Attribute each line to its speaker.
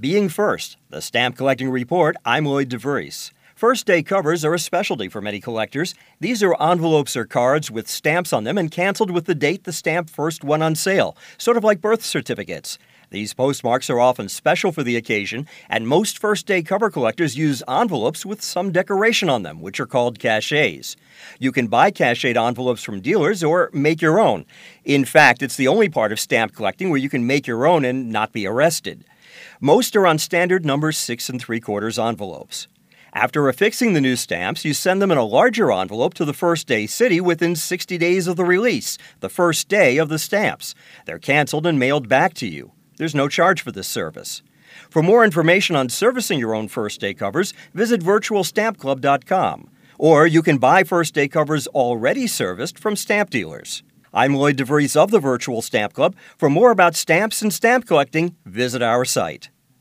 Speaker 1: Being First, the Stamp Collecting Report, I'm Lloyd DeVries. First day covers are a specialty for many collectors. These are envelopes or cards with stamps on them and canceled with the date the stamp first went on sale, sort of like birth certificates. These postmarks are often special for the occasion, and most first day cover collectors use envelopes with some decoration on them, which are called cachets. You can buy cachet envelopes from dealers or make your own. In fact, it's the only part of stamp collecting where you can make your own and not be arrested. Most are on standard number 6 and 3 quarters envelopes. After affixing the new stamps, you send them in a larger envelope to the first day city within 60 days of the release, the first day of the stamps. They're canceled and mailed back to you. There's no charge for this service. For more information on servicing your own first day covers, visit virtualstampclub.com. Or you can buy first day covers already serviced from stamp dealers. I'm Lloyd DeVries of the Virtual Stamp Club. For more about stamps and stamp collecting, visit our site.